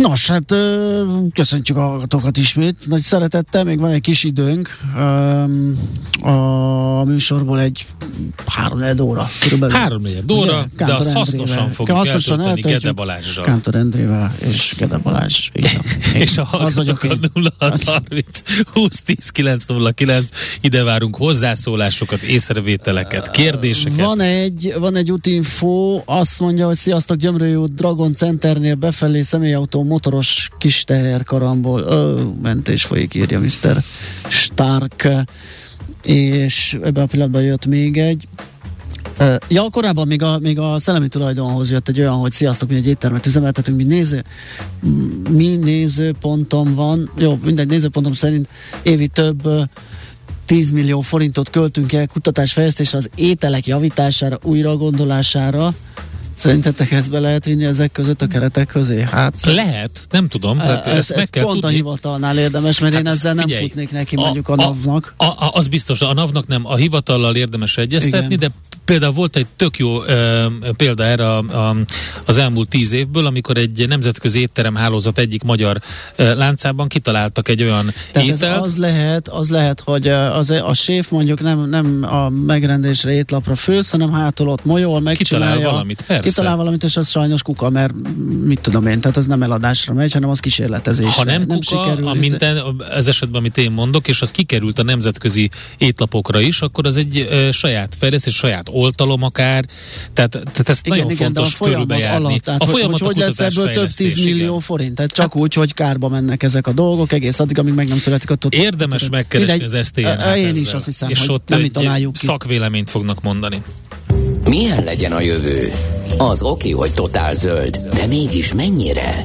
Nos, hát köszöntjük a hallgatókat ismét. Nagy szeretettel, még van egy kis időnk. A műsorból egy három óra. Körülbelül. Három óra, Ugye? de azt hasznosan fogjuk hasznosan eltölteni Gede Balázsral. Kántor Endrével és Gede Balázs. és a hallgatók a 0630 20 10 909 ide várunk hozzászólásokat, észrevételeket, kérdéseket. Van egy, van egy útinfo, azt mondja, hogy sziasztok, Gyömrői út Dragon Centernél befelé személyautó motoros kis teherkaramból ö, mentés folyik, írja Mr. Stark és ebben a pillanatban jött még egy. Ja, korábban még a, még a szellemi tulajdonhoz jött egy olyan, hogy sziasztok, mi egy éttermet üzemeltetünk, mi néző, mi nézőpontom van, jó, mindegy nézőpontom szerint évi több uh, 10 millió forintot költünk el kutatásfejlesztésre az ételek javítására, újra gondolására, Szerintetek ezt be lehet vinni ezek között a keretek közé? Hát, lehet, nem tudom. Tehát ez, ezt meg kell pont tudni. a hivatalnál érdemes, mert hát, én ezzel nem figyelj, futnék neki a, mondjuk a, a NAV-nak. A, a, az biztos, a NAV-nak nem, a hivatallal érdemes egyeztetni, Igen. de például volt egy tök jó ö, példa erre a, a, az elmúlt tíz évből, amikor egy nemzetközi étterem hálózat egyik magyar ö, láncában kitaláltak egy olyan Tehát ételt. az lehet, az lehet, hogy az, a séf mondjuk nem, nem a megrendésre étlapra fősz, hanem hátul ott molyol, megcsinálja. Kitalál valamit, persze. Kitalál valamit, és az sajnos kuka, mert mit tudom én, tehát az nem eladásra megy, hanem az kísérletezés. Ha nem, nem kuka, sikerül, a minden, ez esetben, amit én mondok, és az kikerült a nemzetközi étlapokra is, akkor az egy ö, saját fejlesztés, saját oltalom akár, tehát, tehát ezt igen, nagyon igen, fontos de a körülbejárni. Alatt, tehát a folyamat hogy, hogy lesz ebből több tízmillió forint, tehát csak hát, úgy, hogy kárba mennek ezek a dolgok, egész addig, amíg meg nem születik a tot. Érdemes megkeresni az STN. Én is azt hiszem, és hogy ott nem találjuk ki. szakvéleményt fognak mondani. Milyen legyen a jövő? Az oké, hogy totál zöld, de mégis mennyire?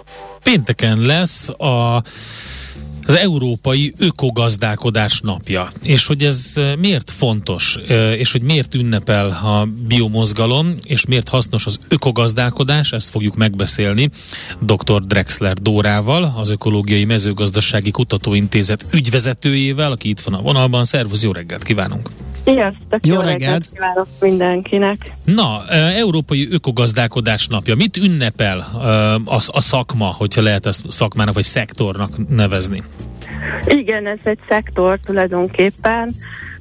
Pénteken lesz a az Európai Ökogazdálkodás napja. És hogy ez miért fontos, és hogy miért ünnepel a biomozgalom, és miért hasznos az ökogazdálkodás, ezt fogjuk megbeszélni dr. Drexler Dórával, az Ökológiai Mezőgazdasági Kutatóintézet ügyvezetőjével, aki itt van a vonalban. Szervusz, jó reggelt kívánunk! Sziasztok! Jó, jó reggelt. reggelt kívánok mindenkinek! Na, Európai Ökogazdálkodás napja. Mit ünnepel a, a szakma, hogyha lehet ezt szakmának vagy szektornak nevezni? Igen, ez egy szektor tulajdonképpen.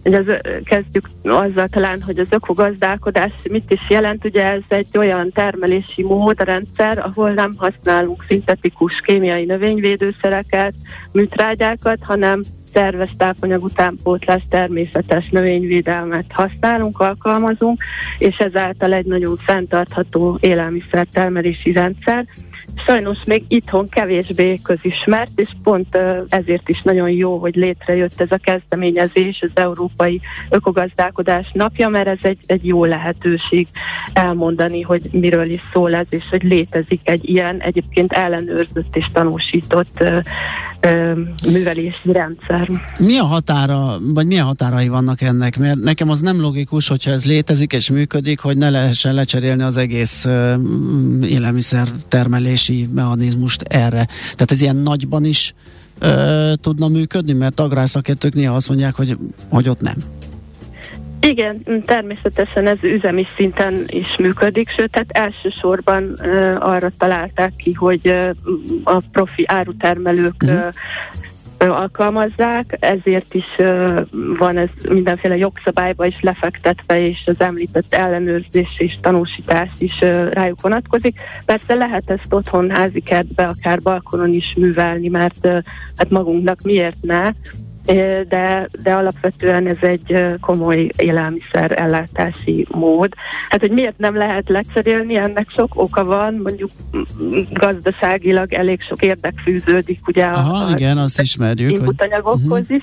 Ugye az, kezdjük azzal talán, hogy az ökogazdálkodás mit is jelent. Ugye ez egy olyan termelési mód, a rendszer, ahol nem használunk szintetikus kémiai növényvédőszereket, műtrágyákat, hanem szerves tápanyag utánpótlás természetes növényvédelmet használunk, alkalmazunk, és ezáltal egy nagyon fenntartható élelmiszertermelési rendszer. Sajnos még itthon kevésbé közismert, és pont ezért is nagyon jó, hogy létrejött ez a kezdeményezés, az Európai Ökogazdálkodás napja, mert ez egy, egy jó lehetőség elmondani, hogy miről is szól ez, és hogy létezik egy ilyen egyébként ellenőrzött és tanúsított művelési rendszer. Mi a határa, vagy milyen határai vannak ennek? Mert nekem az nem logikus, hogyha ez létezik és működik, hogy ne lehessen lecserélni az egész élelmiszer termelési mechanizmust erre. Tehát ez ilyen nagyban is ö, tudna működni, mert agrárszakértők néha azt mondják, hogy, hogy ott nem. Igen, természetesen ez üzemi szinten is működik, sőt, tehát elsősorban uh, arra találták ki, hogy uh, a profi árutermelők uh, alkalmazzák, ezért is van ez mindenféle jogszabályba is lefektetve, és az említett ellenőrzés és tanúsítás is rájuk vonatkozik. Persze lehet ezt otthon házi kertbe, akár balkonon is művelni, mert hát magunknak miért ne, de, de alapvetően ez egy komoly élelmiszer ellátási mód. Hát, hogy miért nem lehet lecserélni, ennek sok oka van, mondjuk gazdaságilag elég sok érdek fűződik, ugye Aha, a, igen, azt ismerjük. Inputanyagokhoz hogy... Mhm. is.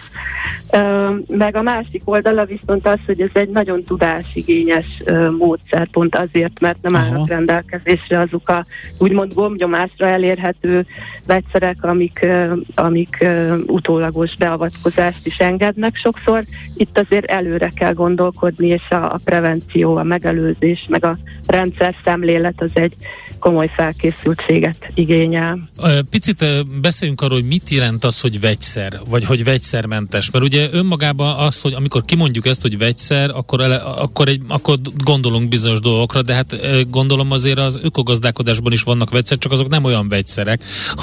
Meg a másik oldala viszont az, hogy ez egy nagyon tudásigényes módszer, pont azért, mert nem Aha. állnak rendelkezésre azok a úgymond gombnyomásra elérhető vegyszerek, amik, amik utólagos beavatkozások beavatkozást is engednek sokszor. Itt azért előre kell gondolkodni, és a, a prevenció, a megelőzés, meg a rendszer szemlélet az egy komoly felkészültséget igényel. Picit beszéljünk arról, hogy mit jelent az, hogy vegyszer, vagy hogy vegyszermentes. Mert ugye önmagában az, hogy amikor kimondjuk ezt, hogy vegyszer, akkor, ele, akkor, egy, akkor gondolunk bizonyos dolgokra, de hát gondolom azért az ökogazdálkodásban is vannak vegyszer, csak azok nem olyan vegyszerek,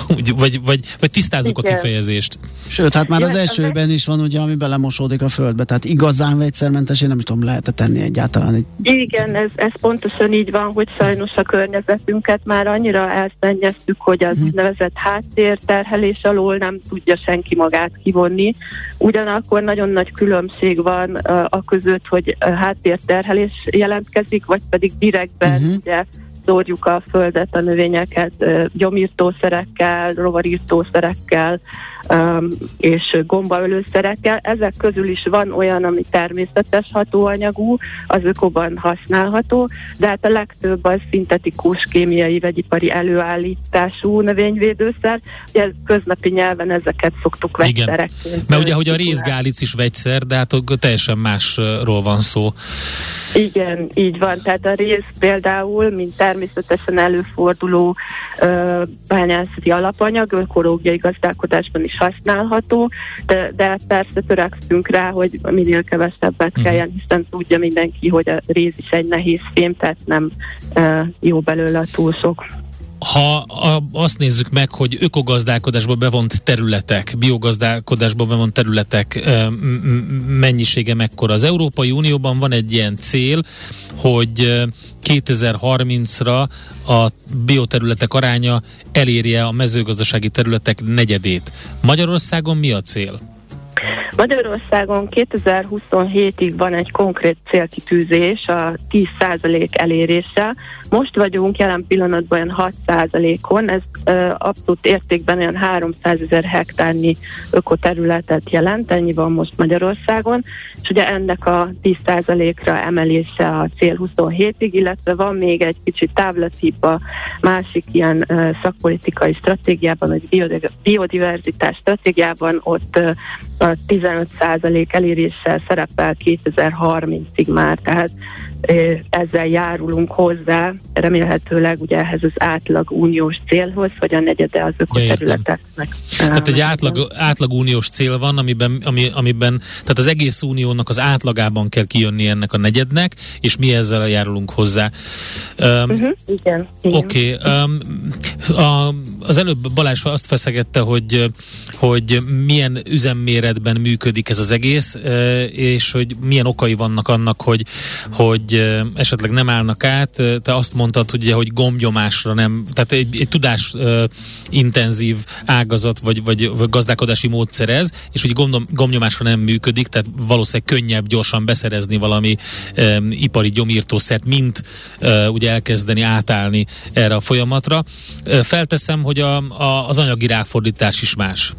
vagy, vagy, vagy tisztázzuk Igen. a kifejezést. Sőt, hát már az elsőben is van, ugye, ami belemosódik a földbe, tehát igazán vegyszermentes, én nem is tudom, lehet tenni egyáltalán. Egy... Igen, ez, ez pontosan így van, hogy sajnos a környezetünket őket már annyira elszennyeztük, hogy az mhm. úgynevezett háttérterhelés alól nem tudja senki magát kivonni. Ugyanakkor nagyon nagy különbség van a között, hogy háttérterhelés jelentkezik, vagy pedig direktben uh-huh. ugye szórjuk a földet, a növényeket gyomírtószerekkel, rovarírtószerekkel, és gombaölőszerekkel. Ezek közül is van olyan, ami természetes hatóanyagú, az ökoban használható, de hát a legtöbb az szintetikus kémiai vegyipari előállítású növényvédőszer. Ugye köznapi nyelven ezeket szoktuk vegyszerek. Mert ugye, hogy a részgálic is vegyszer, de hát teljesen másról van szó. Igen, így van. Tehát a rész például, mint természetesen előforduló ö, bányászati alapanyag, ökológiai gazdálkodásban is használható, de, de persze törekszünk rá, hogy minél kevesebbet uh-huh. kelljen, hiszen tudja mindenki, hogy a rész is egy nehéz fém, tehát nem ö, jó belőle túl sok ha azt nézzük meg, hogy ökogazdálkodásba bevont területek, biogazdálkodásba bevont területek mennyisége mekkora. Az Európai Unióban van egy ilyen cél, hogy 2030-ra a bioterületek aránya elérje a mezőgazdasági területek negyedét. Magyarországon mi a cél? Magyarországon 2027-ig van egy konkrét célkitűzés, a 10% elérése. Most vagyunk jelen pillanatban olyan 6%-on, ez ö, abszolút értékben olyan 300 ezer hektárnyi ökoterületet jelent, ennyi van most Magyarországon, és ugye ennek a 10%-ra emelése a cél 27-ig, illetve van még egy kicsit távlatibb a másik ilyen ö, szakpolitikai stratégiában, vagy biodiverzitás stratégiában, ott ö, a 15% eléréssel szerepel 2030-ig már, tehát ezzel járulunk hozzá, remélhetőleg ugye ehhez az átlag uniós célhoz, hogy a negyede az ökoterületeknek. Tehát egy átlag, átlag uniós cél van, amiben, ami, amiben, tehát az egész uniónak az átlagában kell kijönni ennek a negyednek, és mi ezzel járulunk hozzá. Um, uh-huh, igen. Oké. Okay, um, a, az előbb Balázs azt feszegette, hogy, hogy milyen üzemméretben működik ez az egész, és hogy milyen okai vannak annak, hogy, hogy esetleg nem állnak át. Te azt mondtad, hogy, ugye, hogy gombnyomásra nem, tehát egy, egy tudás intenzív ágazat vagy, vagy, vagy gazdálkodási módszer ez, és hogy gomb, gombnyomásra nem működik, tehát valószínűleg könnyebb gyorsan beszerezni valami um, ipari gyomírtószert, mint uh, ugye elkezdeni átállni erre a folyamatra. Felteszem, hogy a, a, az anyagi ráfordítás is más.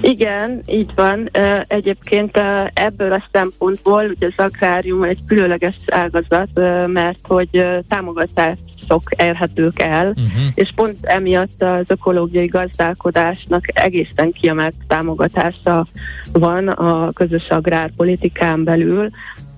Igen, így van. Egyébként ebből a szempontból ugye az agrárium egy különleges ágazat, mert hogy támogatást sok érhetők el, uh-huh. és pont emiatt az ökológiai gazdálkodásnak egészen kiemelt támogatása van a közös agrárpolitikán belül.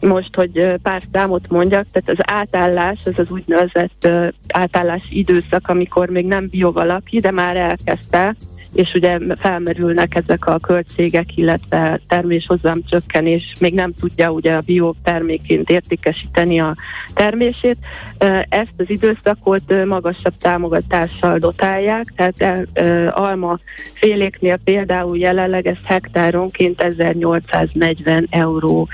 Most, hogy pár számot mondjak, tehát az átállás, az az úgynevezett átállás időszak, amikor még nem bio valaki, de már elkezdte, és ugye felmerülnek ezek a költségek, illetve terméshozam csökkenés, még nem tudja ugye a bioterméként értékesíteni a termését. Ezt az időszakot magasabb támogatással dotálják, tehát alma féléknél például jelenleg ez hektáronként 1840 euró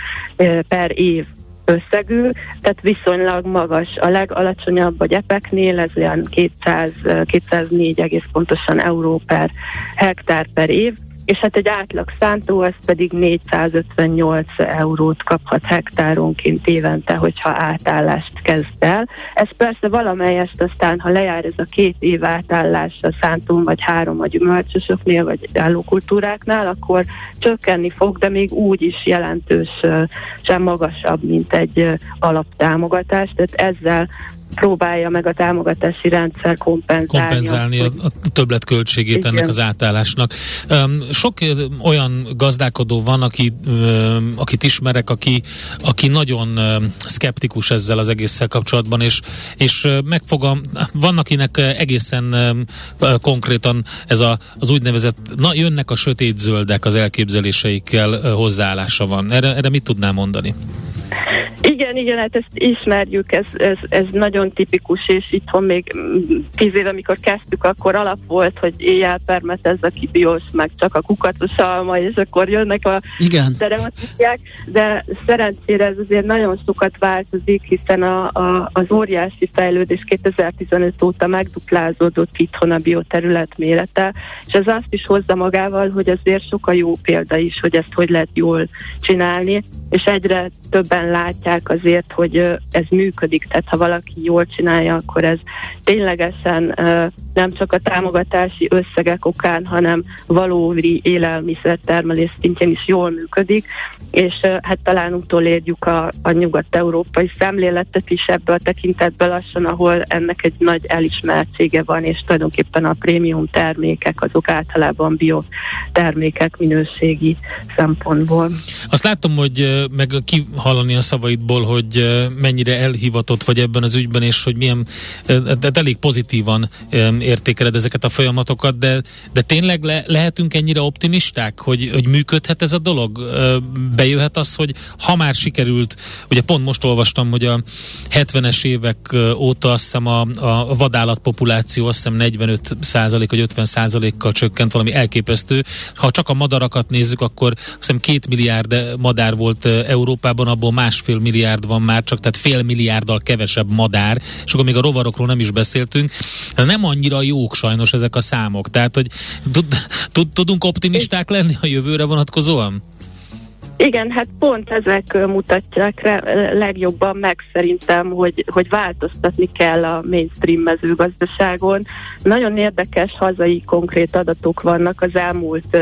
per év összegű, tehát viszonylag magas. A legalacsonyabb a gyepeknél, ez olyan 200, 204 egész pontosan euró per hektár per év, és hát egy átlag szántó az pedig 458 eurót kaphat hektáronként évente, hogyha átállást kezd el. Ez persze valamelyest aztán, ha lejár ez a két év átállás a szántón, vagy három a gyümölcsösöknél, vagy állókultúráknál, akkor csökkenni fog, de még úgy is jelentős sem magasabb, mint egy alaptámogatás, tehát ezzel próbálja meg a támogatási rendszer kompenzálni. Kompenzálni a, a többletköltségét igen. ennek az átállásnak. Um, sok olyan gazdálkodó van, aki, um, akit ismerek, aki, aki nagyon um, szkeptikus ezzel az egésszel kapcsolatban, és, és megfogam, van akinek egészen um, konkrétan ez a, az úgynevezett, na jönnek a sötét zöldek az elképzeléseikkel uh, hozzáállása van. Erre, erre mit tudnál mondani? Igen, igen, hát ezt ismerjük, ez, ez, ez nagyon tipikus, és itthon még tíz éve, amikor kezdtük, akkor alap volt, hogy éjjel permetez a kibiós, meg csak a kukatos alma, és akkor jönnek a stereotípiák, de szerencsére ez azért nagyon sokat változik, hiszen a, a, az óriási fejlődés 2015 óta megduplázódott itthon a bioterület mérete, és ez azt is hozza magával, hogy azért sok a jó példa is, hogy ezt hogy lehet jól csinálni, és egyre többen látják azért, hogy ez működik, tehát ha valaki jól csinálja, akkor ez ténylegesen nem csak a támogatási összegek okán, hanem valódi élelmiszertermelés szintjén is jól működik, és hát talán utolérjük a, a nyugat-európai szemléletet is ebből a tekintetben lassan, ahol ennek egy nagy elismertsége van, és tulajdonképpen a prémium termékek azok általában biotermékek minőségi szempontból. Azt látom, hogy meg kihallani a szavaidból, hogy mennyire elhivatott vagy ebben az ügyben, és hogy milyen, de elég pozitívan értékeled ezeket a folyamatokat, de, de tényleg le, lehetünk ennyire optimisták, hogy, hogy működhet ez a dolog? Bejöhet az, hogy ha már sikerült, ugye pont most olvastam, hogy a 70-es évek óta azt hiszem a, a vadállatpopuláció azt hiszem 45 százalék vagy 50 százalékkal csökkent, valami elképesztő. Ha csak a madarakat nézzük, akkor azt hiszem két milliárd madár volt Európában, abból másfél milliárd van már csak, tehát fél milliárddal kevesebb madár, és akkor még a rovarokról nem is beszéltünk. Nem annyira jók sajnos ezek a számok. Tehát, hogy tud, tudunk optimisták lenni a jövőre vonatkozóan? Igen, hát pont ezek mutatják legjobban meg szerintem, hogy, hogy változtatni kell a mainstream mezőgazdaságon. Nagyon érdekes hazai konkrét adatok vannak az elmúlt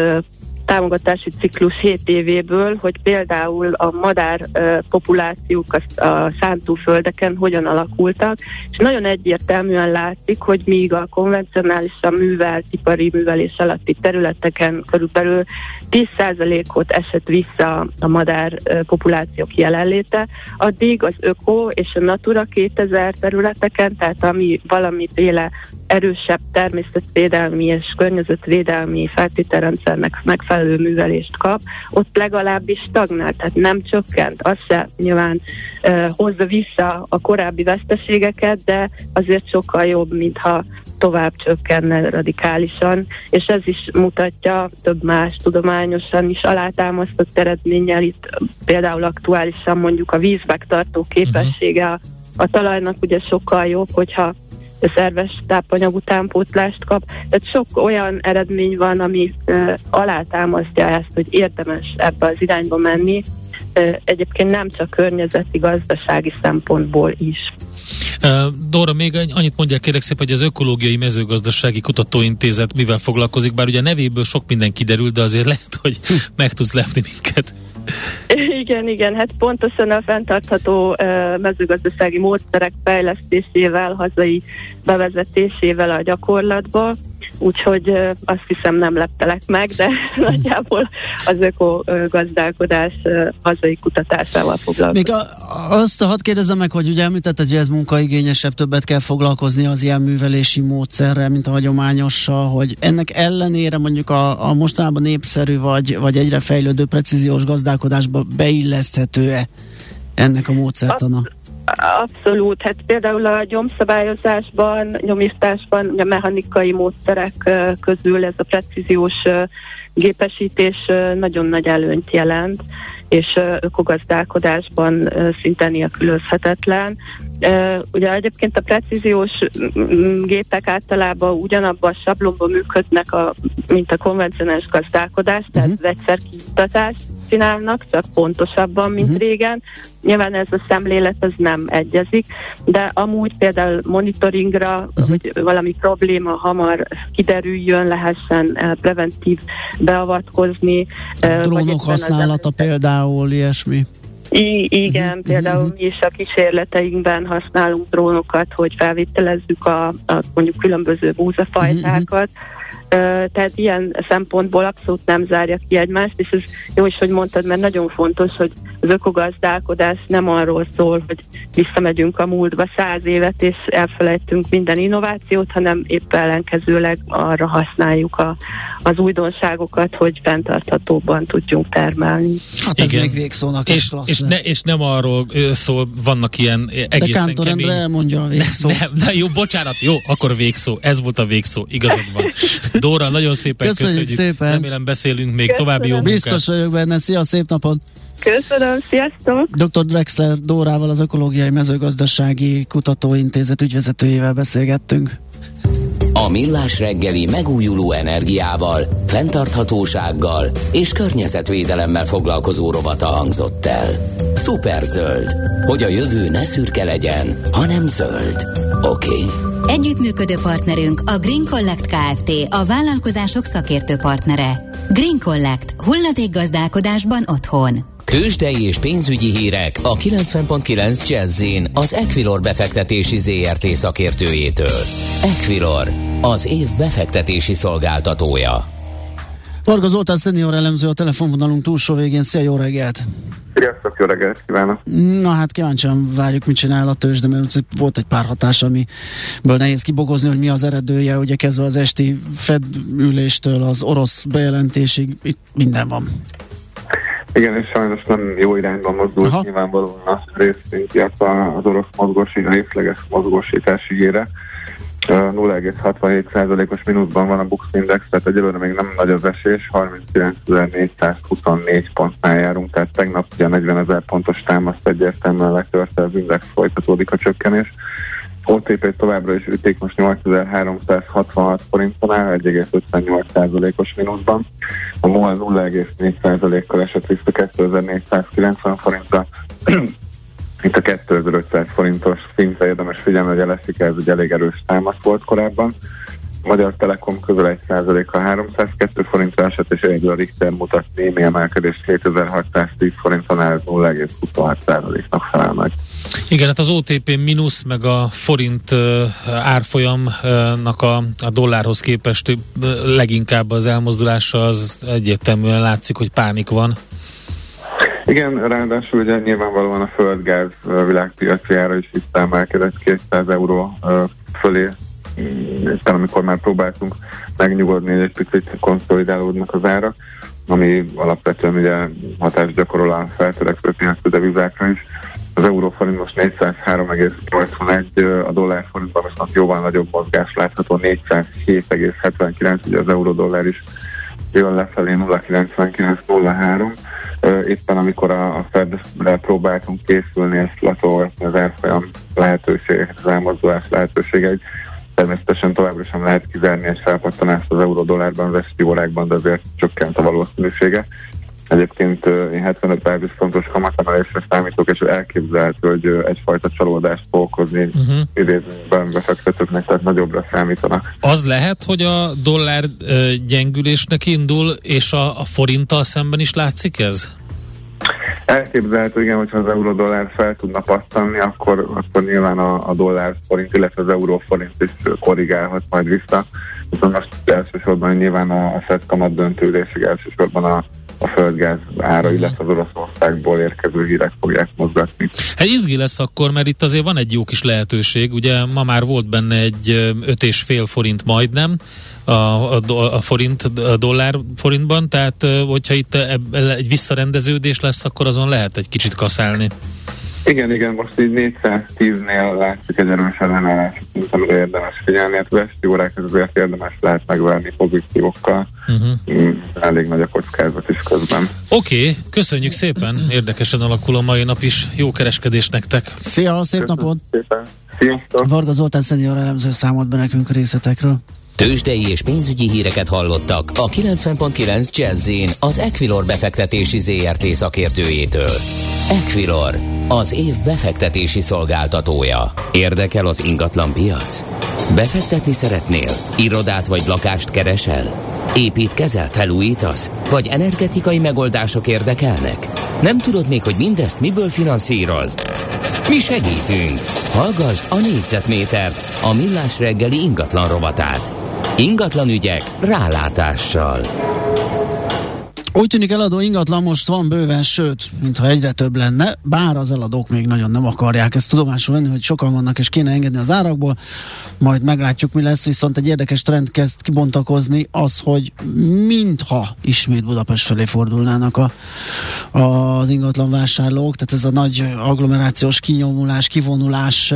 támogatási ciklus 7 évéből, hogy például a madár populációk a, a szántóföldeken hogyan alakultak, és nagyon egyértelműen látszik, hogy míg a konvencionálisan művelt, ipari művelés alatti területeken körülbelül 10%-ot esett vissza a madár populációk jelenléte, addig az öko és a Natura 2000 területeken, tehát ami valamiféle erősebb természetvédelmi és környezetvédelmi feltételrendszernek megfelelő művelést kap, ott legalábbis stagnál, tehát nem csökkent. Az se nyilván uh, hozza vissza a korábbi veszteségeket, de azért sokkal jobb, mintha tovább csökkenne radikálisan, és ez is mutatja több más tudományosan is alátámasztott eredménnyel, itt például aktuálisan mondjuk a vízmegtartó képessége a, a talajnak ugye sokkal jobb, hogyha szerves tápanyag utánpótlást kap. Tehát sok olyan eredmény van, ami uh, alátámasztja ezt, hogy érdemes ebbe az irányba menni, uh, egyébként nem csak környezeti, gazdasági szempontból is. Dóra, még annyit mondják kérek szépen, hogy az Ökológiai Mezőgazdasági Kutatóintézet mivel foglalkozik, bár ugye a nevéből sok minden kiderül, de azért lehet, hogy meg tudsz lepni minket. Igen, igen, hát pontosan a fenntartható mezőgazdasági módszerek fejlesztésével, hazai bevezetésével a gyakorlatba, úgyhogy azt hiszem nem leptelek meg, de nagyjából az ökogazdálkodás hazai kutatásával foglalkozik. Még a, azt hadd kérdezem meg, hogy ugye említetted, hogy ez munkaigényesebb, többet kell foglalkozni az ilyen művelési módszerrel, mint a hagyományossal, hogy ennek ellenére mondjuk a, a mostanában népszerű vagy, vagy egyre fejlődő precíziós gazdálkodásba beilleszthető-e ennek a módszertana? Azt, Abszolút, hát például a gyomszabályozásban, nyomisztásban, a mechanikai módszerek közül ez a precíziós gépesítés nagyon nagy előnyt jelent, és ökogazdálkodásban szinte nélkülözhetetlen. Ugye egyébként a precíziós gépek általában ugyanabban a sablonban működnek, a, mint a konvencionális gazdálkodás, tehát uh-huh. vegyszerkiutatás, csinálnak, csak pontosabban, mint uh-huh. régen. Nyilván ez a szemlélet az nem egyezik, de amúgy például monitoringra, uh-huh. hogy valami probléma hamar kiderüljön, lehessen uh, preventív beavatkozni. Uh, drónok használata az például, ilyesmi. I- igen, uh-huh. például mi is a kísérleteinkben használunk drónokat, hogy felvételezzük a, a mondjuk különböző búzafajtákat, uh-huh tehát ilyen szempontból abszolút nem zárja ki egymást, és ez jó is, hogy mondtad, mert nagyon fontos, hogy az ökogazdálkodás nem arról szól, hogy visszamegyünk a múltba száz évet, és elfelejtünk minden innovációt, hanem épp ellenkezőleg arra használjuk a, az újdonságokat, hogy fenntarthatóbban tudjunk termelni. Hát ez Igen. még végszónak és, és, ne, és nem arról szól, vannak ilyen egészen De kemény... elmondja a végszót. Ne, ne, ne, jó, bocsánat, jó, akkor végszó. Ez volt a végszó, igazad van. Dóra, nagyon szépen köszönjük. köszönjük. Szépen. Remélem beszélünk még Köszönöm. további jó munkát. Biztos vagyok benne. Szia, szép napot! Köszönöm, sziasztok! Dr. Drexler Dórával, az Ökológiai Mezőgazdasági Kutatóintézet ügyvezetőjével beszélgettünk. A Millás reggeli megújuló energiával, fenntarthatósággal és környezetvédelemmel foglalkozó rovata hangzott el. Superzöld, hogy a jövő ne szürke legyen, hanem zöld. Oké? Okay. Együttműködő partnerünk a Green Collect Kft. a vállalkozások szakértő partnere. Green Collect. gazdálkodásban otthon. Kősdei és pénzügyi hírek a 90.9 jazz az Equilor befektetési ZRT szakértőjétől. Equilor, az év befektetési szolgáltatója. Varga Zoltán szenior elemző a telefonvonalunk túlsó végén. Szia, jó reggelt! Sziasztok, jó reggelt kívánok! Na hát kíváncsian várjuk, mit csinál a tőzsde, mert volt egy pár hatás, amiből nehéz kibogozni, hogy mi az eredője, ugye kezdve az esti Fed üléstől az orosz bejelentésig, itt minden van. Igen, és sajnos nem jó irányban mozdult Aha. nyilvánvalóan a részvénypiac az orosz mozgósítás, részleges mozgósítás ígére. 0,67%-os mínuszban van a Bux Index, tehát egyelőre még nem nagy az esés, 39.424 pontnál járunk, tehát tegnap ugye 40 ezer pontos támaszt egyértelműen letörte az index, folytatódik a csökkenés. OTP továbbra is üték most 8366 forinton áll, 1,58%-os mínuszban. A MOL 0,4%-kal esett vissza 2490 forintra. Itt a 2500 forintos szintre érdemes figyelni, hogy a Leszika ez egy elég erős támasz volt korábban. Magyar Telekom közel 1 a 302 forintra esett, és egyedül a Richter mutat némi emelkedést 2610 forinton áll 0,26%-nak felel meg. Igen, hát az OTP mínusz, meg a forint árfolyamnak a, a dollárhoz képest leginkább az elmozdulása az egyértelműen látszik, hogy pánik van. Igen, ráadásul ugye nyilvánvalóan a földgáz világpiacjára is visszaemelkedett 200 euró fölé, aztán amikor már próbáltunk megnyugodni, hogy egy picit konszolidálódnak az árak, ami alapvetően ugye hatást gyakorol a feltörekvő piacú devizákra is az euróforint most 403,81, a dollárforintban most jóval nagyobb mozgás látható, 407,79, ugye az euró-dollár is jön lefelé 0,99-03. Éppen amikor a, a Fedre próbáltunk készülni, ezt letolgatni az árfolyam lehetőségeket, az elmozdulás lehetőségeit, természetesen továbbra sem lehet kizárni egy felpattanást az euró-dollárban az esti órákban, de azért csökkent a valószínűsége. Egyébként én 75 bázispontos kamatemelésre számítok, és elképzelhető, hogy egyfajta csalódást fog okozni uh-huh. idézőben befektetőknek, tehát nagyobbra számítanak. Az lehet, hogy a dollár gyengülésnek indul, és a, a forinttal szemben is látszik ez? Elképzelhető, igen, hogyha az euró-dollár fel tudna passzolni, akkor, akkor nyilván a, a dollár forint, illetve az euró forint is korrigálhat majd vissza. Viszont most elsősorban nyilván a, a FED kamat döntődésig elsősorban a a földgáz ára, mhm. illetve az Oroszországból érkező hírek fogják mozgatni. Hát izgi lesz akkor, mert itt azért van egy jó kis lehetőség, ugye ma már volt benne egy 5,5 forint majdnem, a, a, a forint, a dollár forintban, tehát hogyha itt egy visszarendeződés lesz, akkor azon lehet egy kicsit kaszálni. Igen, igen, most így 410-nél látszik egy erős ellenállás, amire érdemes figyelni, hát az esti órákat azért érdemes lehet megverni pozíciókkal. Uh-huh. Elég nagy a kockázat is közben. Oké, okay, köszönjük szépen, érdekesen alakul a mai nap is, jó kereskedés nektek! Szia, szép Köszönöm napot! Szépen. Sziasztok! Varga Zoltán szenior elemző számolt be nekünk a részletekről. Tőzsdei és pénzügyi híreket hallottak a 90.9 jazz az Equilor befektetési ZRT szakértőjétől. Equilor, az év befektetési szolgáltatója. Érdekel az ingatlan piac? Befektetni szeretnél? Irodát vagy lakást keresel? Építkezel, felújítasz? Vagy energetikai megoldások érdekelnek? Nem tudod még, hogy mindezt miből finanszírozd? Mi segítünk! Hallgassd a négyzetmétert, a millás reggeli ingatlan rovatát. Ingatlan ügyek rálátással. Úgy tűnik eladó ingatlan most van bőven, sőt, mintha egyre több lenne, bár az eladók még nagyon nem akarják ezt tudomásul venni, hogy sokan vannak és kéne engedni az árakból, majd meglátjuk mi lesz, viszont egy érdekes trend kezd kibontakozni az, hogy mintha ismét Budapest felé fordulnának a, a, az ingatlan vásárlók, tehát ez a nagy agglomerációs kinyomulás, kivonulás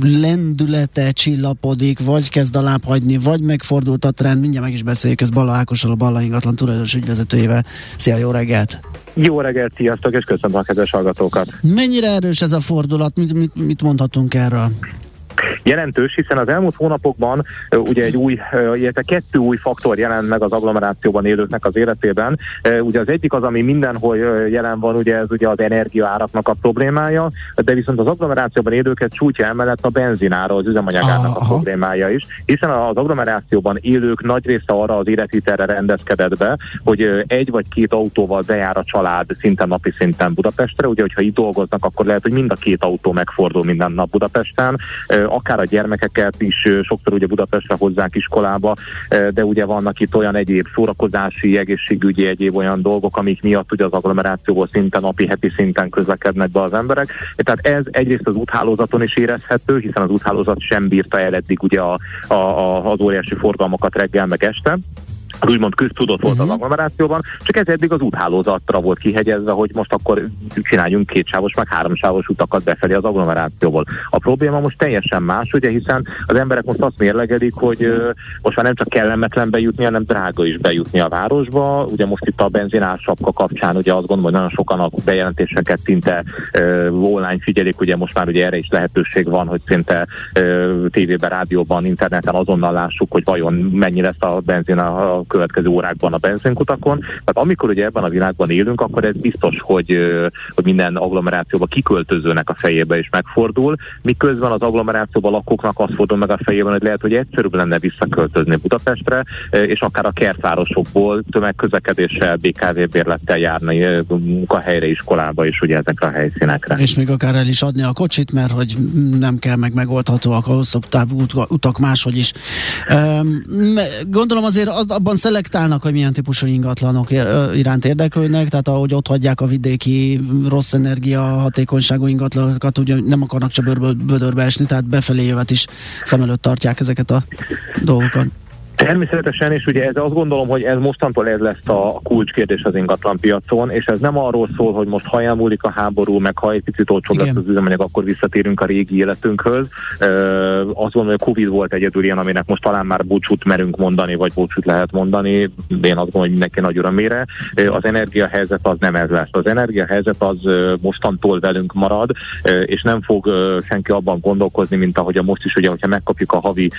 lendülete csillapodik, vagy kezd a láb vagy megfordult a trend, mindjárt meg is beszéljük, ez Balla Ákossal, a Balla ingatlan tulajdonos Biztos ügyvezetőjével. Szia, jó reggelt! Jó reggelt, sziasztok, és köszönöm a kedves hallgatókat! Mennyire erős ez a fordulat? Mit, mit, mit mondhatunk erről? Jelentős, hiszen az elmúlt hónapokban ugye egy új, illetve kettő új faktor jelent meg az agglomerációban élőknek az életében. Ugye az egyik az, ami mindenhol jelen van, ugye ez ugye az energiaáraknak a problémája, de viszont az agglomerációban élőket sújtja emellett a benzinára, az üzemanyagának a problémája is, hiszen az agglomerációban élők nagy része arra az életvitelre rendezkedett be, hogy egy vagy két autóval bejár a család szinten napi szinten Budapestre, ugye hogyha itt dolgoznak, akkor lehet, hogy mind a két autó megfordul minden nap Budapesten, akár a gyermekeket is sokszor ugye Budapestre hozzák iskolába, de ugye vannak itt olyan egyéb szórakozási, egészségügyi, egyéb olyan dolgok, amik miatt ugye az agglomerációból szinten, napi, heti szinten közlekednek be az emberek. Tehát ez egyrészt az úthálózaton is érezhető, hiszen az úthálózat sem bírta el eddig ugye a, a, a, az óriási forgalmakat reggel meg este az úgymond köztudott volt uh-huh. az agglomerációban, csak ez eddig az úthálózatra volt kihegyezve, hogy most akkor csináljunk kétsávos, meg háromsávos utakat befelé az agglomerációból. A probléma most teljesen más, ugye, hiszen az emberek most azt mérlegelik, hogy uh, most már nem csak kellemetlen bejutni, hanem drága is bejutni a városba. Ugye most itt a benzinársapka kapcsán ugye azt gondolom, hogy nagyon sokan a bejelentéseket szinte uh, online figyelik, ugye most már ugye erre is lehetőség van, hogy szinte uh, tévében, rádióban, interneten azonnal lássuk, hogy vajon mennyi lesz a benzin a következő órákban a benzinkutakon. Tehát amikor ugye ebben a világban élünk, akkor ez biztos, hogy, hogy minden agglomerációba kiköltözőnek a fejébe is megfordul, miközben az agglomerációban lakóknak azt fordul meg a fejében, hogy lehet, hogy egyszerűbb lenne visszaköltözni Budapestre, és akár a kertvárosokból tömegközlekedéssel, BKV bérlettel járni munkahelyre, iskolába is ugye ezekre a helyszínekre. És még akár el is adni a kocsit, mert hogy nem kell meg megoldhatóak a hosszabb távú utak máshogy is. Gondolom azért abban jobban szelektálnak, hogy milyen típusú ingatlanok iránt érdeklődnek, tehát ahogy ott hagyják a vidéki rossz energia hatékonyságú ingatlanokat, ugye nem akarnak csak bőrből, esni, tehát befelé jövet is szem előtt tartják ezeket a dolgokat. Természetesen, és ugye ez azt gondolom, hogy ez mostantól ez lesz a kulcskérdés az ingatlan piacon, és ez nem arról szól, hogy most ha elmúlik a háború, meg ha egy picit olcsóbb lesz az üzemanyag, akkor visszatérünk a régi életünkhöz. E, azt gondolom, hogy a Covid volt egyedül ilyen, aminek most talán már búcsút merünk mondani, vagy búcsút lehet mondani. Én azt gondolom, hogy mindenki nagy örömére. Az energiahelyzet az nem ez lesz. Az energiahelyzet az mostantól velünk marad, és nem fog senki abban gondolkozni, mint ahogy a most is, ugye, hogyha megkapjuk a havi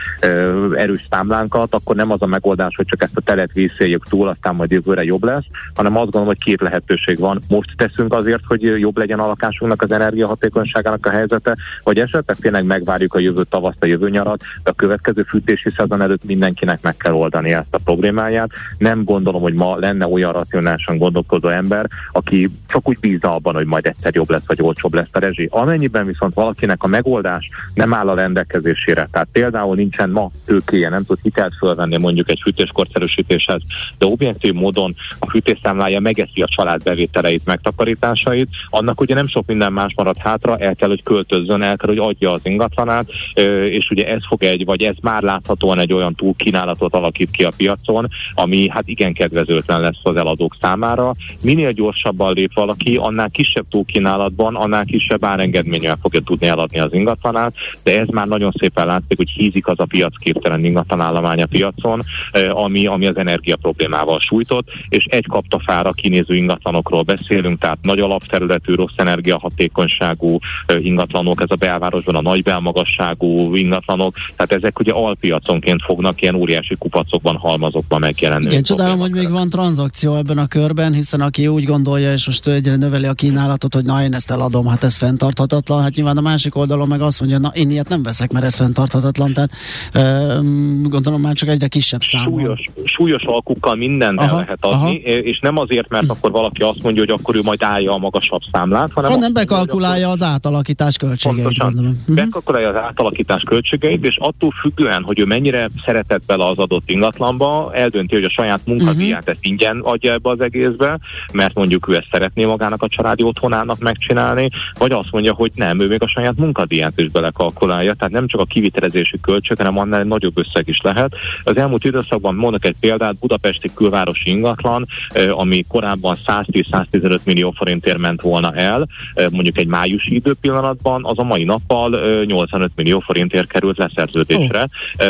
erős számlánkat, akkor nem az a megoldás, hogy csak ezt a telet vízszéljük túl, aztán majd jövőre jobb lesz, hanem azt gondolom, hogy két lehetőség van. Most teszünk azért, hogy jobb legyen a lakásunknak az energiahatékonyságának a helyzete, vagy esetleg tényleg megvárjuk a jövő tavaszt, a jövő nyarat, de a következő fűtési szezon előtt mindenkinek meg kell oldani ezt a problémáját. Nem gondolom, hogy ma lenne olyan racionálisan gondolkodó ember, aki csak úgy bízna abban, hogy majd egyszer jobb lesz, vagy olcsóbb lesz a rezsi. Amennyiben viszont valakinek a megoldás nem áll a rendelkezésére, tehát például nincsen ma tőkéje, nem tud hitelt fölvenni mondjuk egy fűtéskorszerűsítéshez, de objektív módon a fűtésszámlája megeszi a család bevételeit, megtakarításait, annak ugye nem sok minden más marad hátra, el kell, hogy költözzön, el kell, hogy adja az ingatlanát, és ugye ez fog egy, vagy ez már láthatóan egy olyan túlkínálatot alakít ki a piacon, ami hát igen kedvezőtlen lesz az eladók számára. Minél gyorsabban lép valaki, annál kisebb túlkínálatban, annál kisebb árengedménnyel fogja tudni eladni az ingatlanát, de ez már nagyon szépen látszik, hogy hízik az a piacképtelen ingatlanállomány a piacon, ami, ami az energia problémával sújtott, és egy kaptafára kinéző ingatlanokról beszélünk, tehát nagy alapterületű, rossz energiahatékonyságú ingatlanok, ez a belvárosban a nagy belmagasságú ingatlanok, tehát ezek ugye alpiaconként fognak ilyen óriási kupacokban, halmazokban megjelenni. Igen, csodálom, hogy még van tranzakció ebben a körben, hiszen aki úgy gondolja, és most egyre növeli a kínálatot, hogy na én ezt eladom, hát ez fenntarthatatlan, hát nyilván a másik oldalon meg azt mondja, na én ilyet nem veszek, mert ez fenntarthatatlan, tehát gondolom már csak egyre kisebb szám. Súlyos, súlyos alkukkal mindent aha, el lehet adni, aha. és nem azért, mert akkor valaki azt mondja, hogy akkor ő majd állja a magasabb számlát, hanem, hanem bekalkulálja az átalakítás költségeit. Pontosan, mhm. bekalkulálja az átalakítás költségeit, és attól függően, hogy ő mennyire szeretett bele az adott ingatlanba, eldönti, hogy a saját munkadíját uh-huh. ezt ingyen adja ebbe az egészbe, mert mondjuk ő ezt szeretné magának a családi otthonának megcsinálni, vagy azt mondja, hogy nem, ő még a saját munkadíját is belekalkulálja, tehát nem csak a kivitelezési költség, hanem annál egy nagyobb összeg is lehet. Az elmúlt időszakban mondok egy példát, budapesti külvárosi ingatlan, ami korábban 110-115 millió forintért ment volna el, mondjuk egy májusi időpillanatban, az a mai nappal 85 millió forintért került leszerződésre, oh.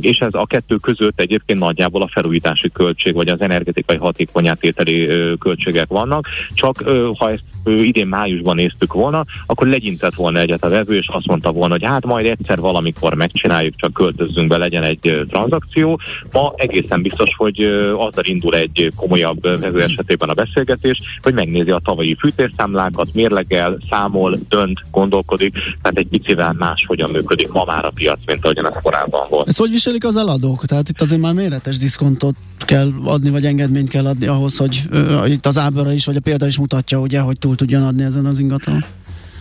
és ez a kettő között egyébként nagyjából a felújítási költség, vagy az energetikai hatékonyátételi költségek vannak, csak ha ezt idén májusban néztük volna, akkor legyintett volna egyet a vevő, és azt mondta volna, hogy hát majd egyszer valamikor megcsináljuk, csak költözzünk be, legyen egy tranzakció. Ma egészen biztos, hogy azzal indul egy komolyabb vevő esetében a beszélgetés, hogy megnézi a tavalyi fűtésszámlákat, mérlegel, számol, dönt, gondolkodik, tehát egy picivel más hogyan működik ma már a piac, mint ahogyan ez korábban volt. Ez hogy viselik az eladók? Tehát itt azért már méretes diszkontot kell adni, vagy engedményt kell adni ahhoz, hogy uh, itt az ábra is, vagy a példa is mutatja, ugye, hogy túl tudjon adni ezen az ingatlan?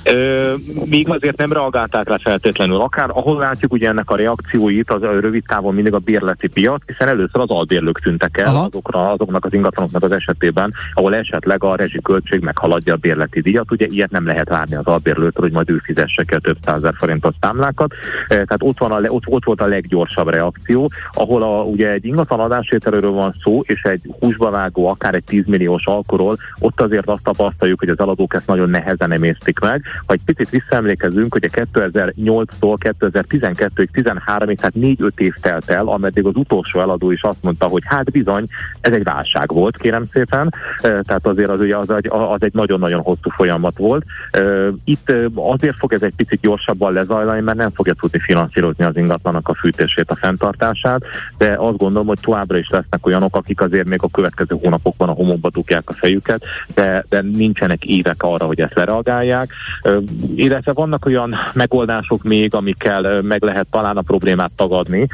Ö, még azért nem reagálták le feltétlenül. Akár ahol látjuk ugye ennek a reakcióit, az a rövid távon mindig a bérleti piac, hiszen először az albérlők tűntek el azokra, azoknak az ingatlanoknak az esetében, ahol esetleg a rezsiköltség meghaladja a bérleti díjat. Ugye ilyet nem lehet várni az albérlőtől, hogy majd ő fizesse ki a több százer forintos számlákat. Tehát ott, van a, ott, ott volt a leggyorsabb reakció, ahol a, ugye egy ingatlan adásvételről van szó, és egy húsba vágó, akár egy 10 milliós alkoról, ott azért azt tapasztaljuk, hogy az eladók ezt nagyon nehezen emésztik meg, ha egy picit visszaemlékezünk, hogy a 2008-tól 2012-ig, 13-ig, tehát 4-5 év telt el, ameddig az utolsó eladó is azt mondta, hogy hát bizony, ez egy válság volt, kérem szépen, tehát azért az, ugye az, egy, az egy nagyon-nagyon hosszú folyamat volt. Itt azért fog ez egy picit gyorsabban lezajlani, mert nem fogja tudni finanszírozni az ingatlanak a fűtését, a fenntartását, de azt gondolom, hogy továbbra is lesznek olyanok, akik azért még a következő hónapokban a homokba dugják a fejüket, de, de nincsenek évek arra, hogy ezt lereagálják illetve vannak olyan megoldások még, amikkel meg lehet talán a problémát tagadni,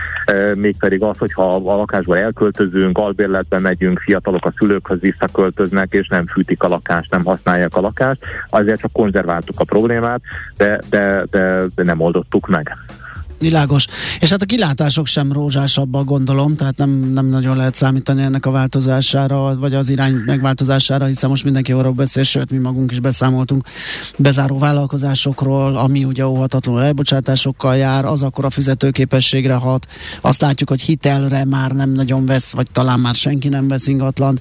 mégpedig az, hogyha a lakásból elköltözünk, albérletbe megyünk, fiatalok a szülőkhöz visszaköltöznek, és nem fűtik a lakást, nem használják a lakást, azért csak konzerváltuk a problémát, de, de, de, de nem oldottuk meg. Világos. És hát a kilátások sem rózsásabbak gondolom, tehát nem, nem nagyon lehet számítani ennek a változására, vagy az irány megváltozására, hiszen most mindenki arról beszél, sőt, mi magunk is beszámoltunk bezáró vállalkozásokról, ami ugye óhatatlanul elbocsátásokkal jár, az akkor a fizetőképességre hat. Azt látjuk, hogy hitelre már nem nagyon vesz, vagy talán már senki nem vesz ingatlan.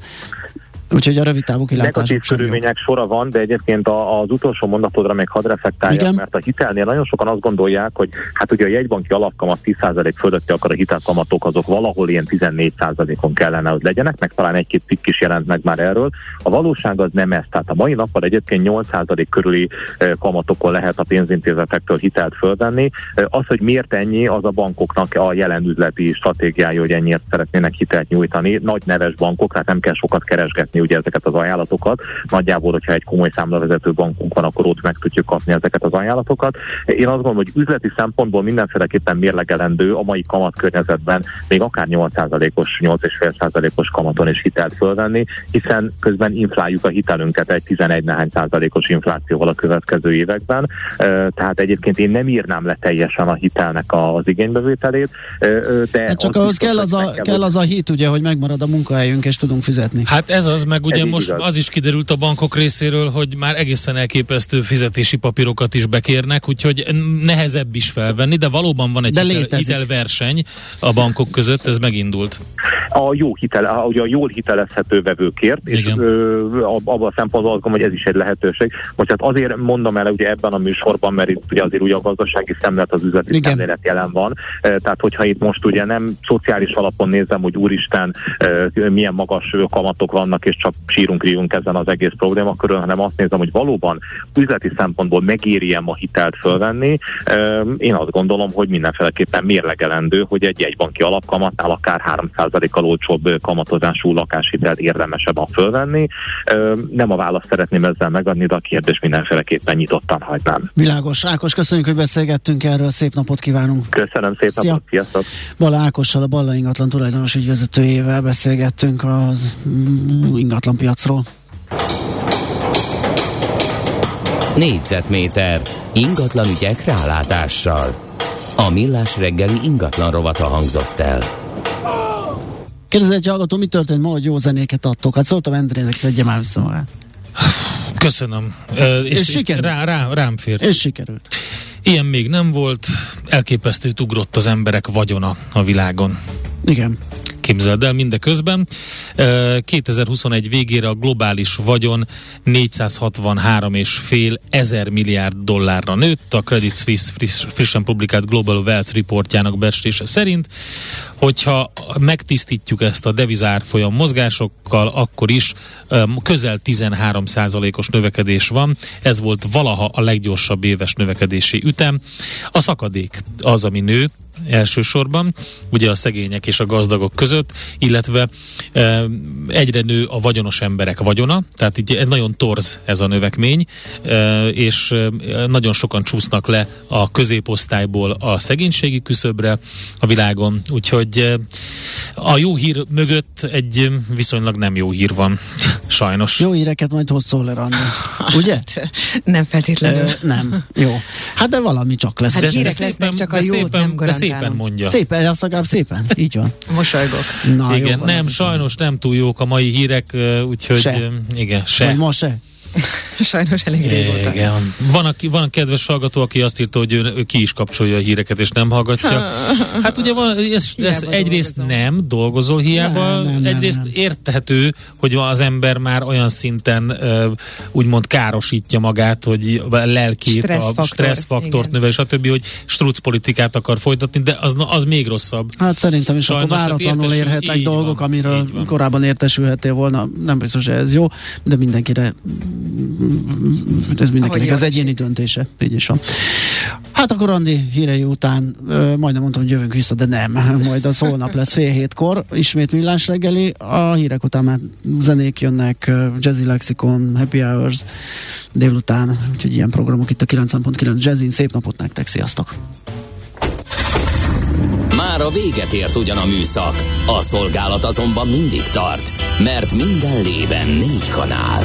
Úgyhogy a rövid távú kilátások Negatív körülmények sora van, de egyébként az utolsó mondatodra még hadd reflektáljak, Igen. mert a hitelnél nagyon sokan azt gondolják, hogy hát ugye a jegybanki alapkamat 10% fölötti, akkor a hitelkamatok azok valahol ilyen 14%-on kellene, hogy legyenek, meg talán egy-két cikk is jelent meg már erről. A valóság az nem ez. Tehát a mai napon egyébként 8% körüli eh, kamatokon lehet a pénzintézetektől hitelt fölvenni. Eh, Az, hogy miért ennyi, az a bankoknak a jelen üzleti stratégiája, hogy ennyiért szeretnének hitelt nyújtani. Nagy neves bankok, tehát nem kell sokat keresgetni ugye ezeket az ajánlatokat. Nagyjából, hogyha egy komoly számlavezető bankunk van, akkor ott meg tudjuk kapni ezeket az ajánlatokat. Én azt gondolom, hogy üzleti szempontból mindenféleképpen mérlegelendő a mai kamatkörnyezetben még akár 8%-os, 8,5%-os kamaton is hitelt fölvenni, hiszen közben infláljuk a hitelünket egy 11 nehány százalékos inflációval a következő években. Tehát egyébként én nem írnám le teljesen a hitelnek az igénybevételét, de Hát csak az ahhoz kell az, a, kell az a hit, ugye, hogy megmarad a munkahelyünk, és tudunk fizetni. Hát ez az, meg ugye most igaz. az is kiderült a bankok részéről, hogy már egészen elképesztő fizetési papírokat is bekérnek, úgyhogy nehezebb is felvenni, de valóban van egy De hitel, hitelverseny a bankok között, ez megindult. a jó hitel, a, ugye a jól hitelezhető vevőkért, és Igen. ö, ab- abban a szempontból azt gondolom, hogy ez is egy lehetőség. Most hát azért mondom el ugye ebben a műsorban, mert itt ugye azért ugye a gazdasági szemlélet, az üzleti Igen. szemlélet jelen van. Tehát hogyha itt most ugye nem szociális alapon nézem, hogy úristen, milyen magas kamatok vannak, és csak sírunk, ríjunk ezen az egész problémakörön, hanem azt nézem, hogy valóban üzleti szempontból megéri a hitelt fölvenni. Én azt gondolom, hogy mindenféleképpen mérlegelendő, hogy egy jegybanki alapkamatnál akár 3%-kal olcsóbb kamatozású lakáshitelt érdemesebben fölvenni. Ö, Nem a választ szeretném ezzel megadni, de a kérdés mindenféleképpen nyitottan hagynám. Világos. Ákos, köszönjük, hogy beszélgettünk erről. Szép napot kívánunk. Köszönöm szép Szia. napot, sziasztok! Bala Ákossal, a Balla ingatlan tulajdonos ügyvezetőjével beszélgettünk az mm, ingatlan piacról. Négyzetméter ingatlan ügyek rálátással. A millás reggeli ingatlan rovata hangzott el. Kérdezi egy hallgató, mi történt ma, hogy jó zenéket adtok? Hát szóltam Endrének, szedje már vissza magát. Köszönöm. Ö, és, És és sikerült. rá, rá, rám fért. És sikerült. Ilyen még nem volt, elképesztőt ugrott az emberek vagyona a világon. Igen. Képzeld el mindeközben. Ö, 2021 végére a globális vagyon 463,5 ezer milliárd dollárra nőtt. A Credit Suisse friss, frissen publikált Global Wealth reportjának becslése szerint. Hogyha megtisztítjuk ezt a devizárfolyam mozgásokkal, akkor is közel 13 os növekedés van. Ez volt valaha a leggyorsabb éves növekedési ütem. A szakadék az, ami nő, elsősorban, ugye a szegények és a gazdagok között, illetve e, egyre nő a vagyonos emberek vagyona, tehát így egy nagyon torz ez a növekmény, e, és e, nagyon sokan csúsznak le a középosztályból a szegénységi küszöbre a világon, úgyhogy e, a jó hír mögött egy viszonylag nem jó hír van, sajnos. Jó híreket majd hoz Szoller Andi. Ugye? Nem feltétlenül. Ö, nem. Jó. Hát de valami csak lesz. Hát De- hírek lesznek, csak a jót szépen, nem de garantálom. Szépen mondja. Szépen, azt legalább szépen. Így van. Mosolygok. Na, igen, jó nem, sajnos nem túl jók a mai hírek, úgyhogy Se. igen, se. Vagy ma se. Sajnos elég régóta. Igen. Van, aki, van a kedves hallgató, aki azt írta, hogy ő, ő ki is kapcsolja a híreket, és nem hallgatja. Hát ugye van, ez, ez egyrészt dolgozom. nem dolgozol hiába, Nem, nem, nem, egyrészt nem. érthető, hogy az ember már olyan szinten úgymond károsítja magát, hogy a lelkét, a Stresszfaktor, stresszfaktort igen. növel, stb., hogy struc politikát akar folytatni, de az, az még rosszabb. Hát szerintem is Sajnos, akkor hát váratlanul értesül- érhetnek dolgok, van, amiről korábban értesülhettél volna. Nem biztos, hogy ez jó, de mindenkire ez mindenkinek az egyéni döntése. Így is van. Hát akkor Andi hírei után ö, majdnem mondtam, hogy jövünk vissza, de nem. Majd az holnap lesz fél hétkor. Ismét millás reggeli. A hírek után már zenék jönnek, Jazzy Lexicon, Happy Hours délután, úgyhogy ilyen programok itt a 90.9 Jazzin. Szép napot nektek, sziasztok! Már a véget ért ugyan a műszak, a szolgálat azonban mindig tart, mert minden lében négy kanál.